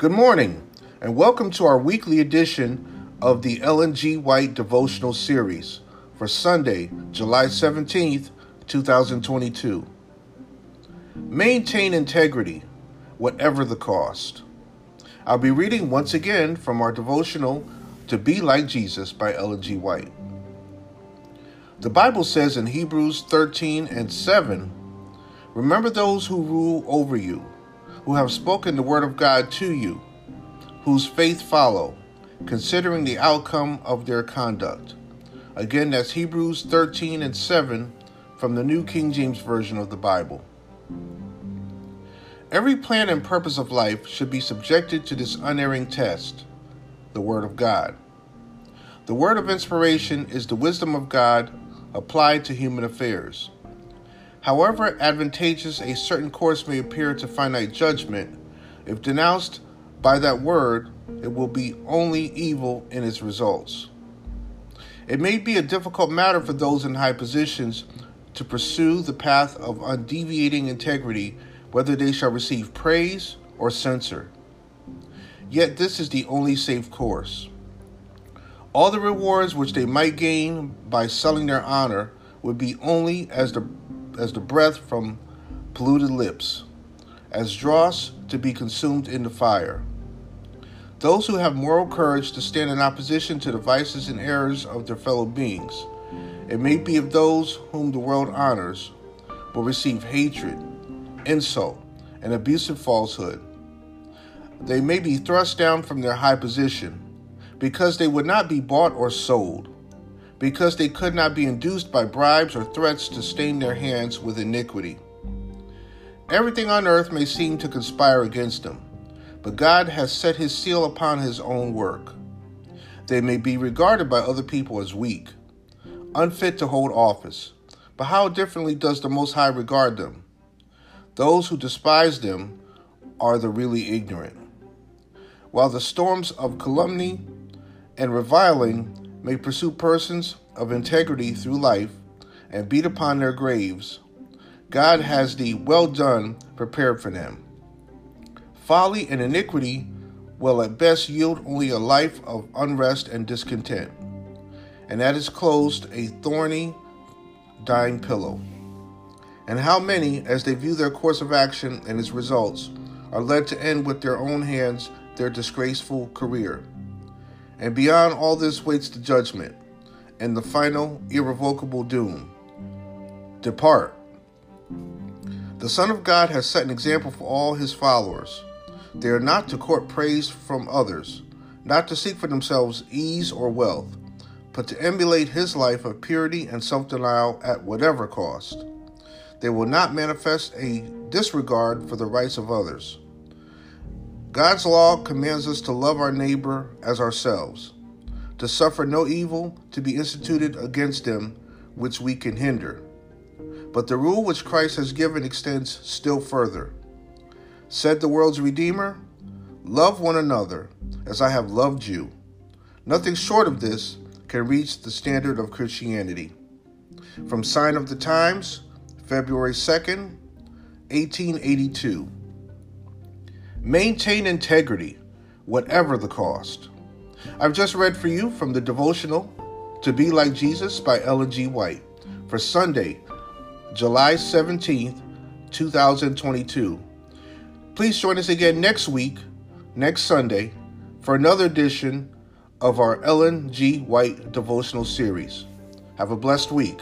Good morning, and welcome to our weekly edition of the Ellen G. White devotional series for Sunday, July 17th, 2022. Maintain integrity, whatever the cost. I'll be reading once again from our devotional To Be Like Jesus by Ellen G. White. The Bible says in Hebrews 13 and 7 Remember those who rule over you who have spoken the word of God to you, whose faith follow, considering the outcome of their conduct. Again, that's Hebrews 13 and 7 from the New King James Version of the Bible. Every plan and purpose of life should be subjected to this unerring test, the Word of God. The word of inspiration is the wisdom of God applied to human affairs. However advantageous a certain course may appear to finite judgment, if denounced by that word, it will be only evil in its results. It may be a difficult matter for those in high positions to pursue the path of undeviating integrity, whether they shall receive praise or censure. Yet this is the only safe course. All the rewards which they might gain by selling their honor would be only as the as the breath from polluted lips, as dross to be consumed in the fire. Those who have moral courage to stand in opposition to the vices and errors of their fellow beings, it may be of those whom the world honors, will receive hatred, insult, and abusive falsehood. They may be thrust down from their high position because they would not be bought or sold because they could not be induced by bribes or threats to stain their hands with iniquity. Everything on earth may seem to conspire against them, but God has set his seal upon his own work. They may be regarded by other people as weak, unfit to hold office, but how differently does the Most High regard them? Those who despise them are the really ignorant. While the storms of calumny and reviling may pursue persons of integrity through life and beat upon their graves, God has the well done prepared for them. Folly and iniquity will at best yield only a life of unrest and discontent, and that is closed a thorny, dying pillow. And how many, as they view their course of action and its results, are led to end with their own hands their disgraceful career? And beyond all this waits the judgment and the final irrevocable doom. Depart. The Son of God has set an example for all his followers. They are not to court praise from others, not to seek for themselves ease or wealth, but to emulate his life of purity and self denial at whatever cost. They will not manifest a disregard for the rights of others. God's law commands us to love our neighbor as ourselves, to suffer no evil to be instituted against them which we can hinder. But the rule which Christ has given extends still further. Said the world's Redeemer, Love one another as I have loved you. Nothing short of this can reach the standard of Christianity. From Sign of the Times, February 2nd, 1882. Maintain integrity, whatever the cost. I've just read for you from the devotional To Be Like Jesus by Ellen G. White for Sunday, July 17th, 2022. Please join us again next week, next Sunday, for another edition of our Ellen G. White devotional series. Have a blessed week.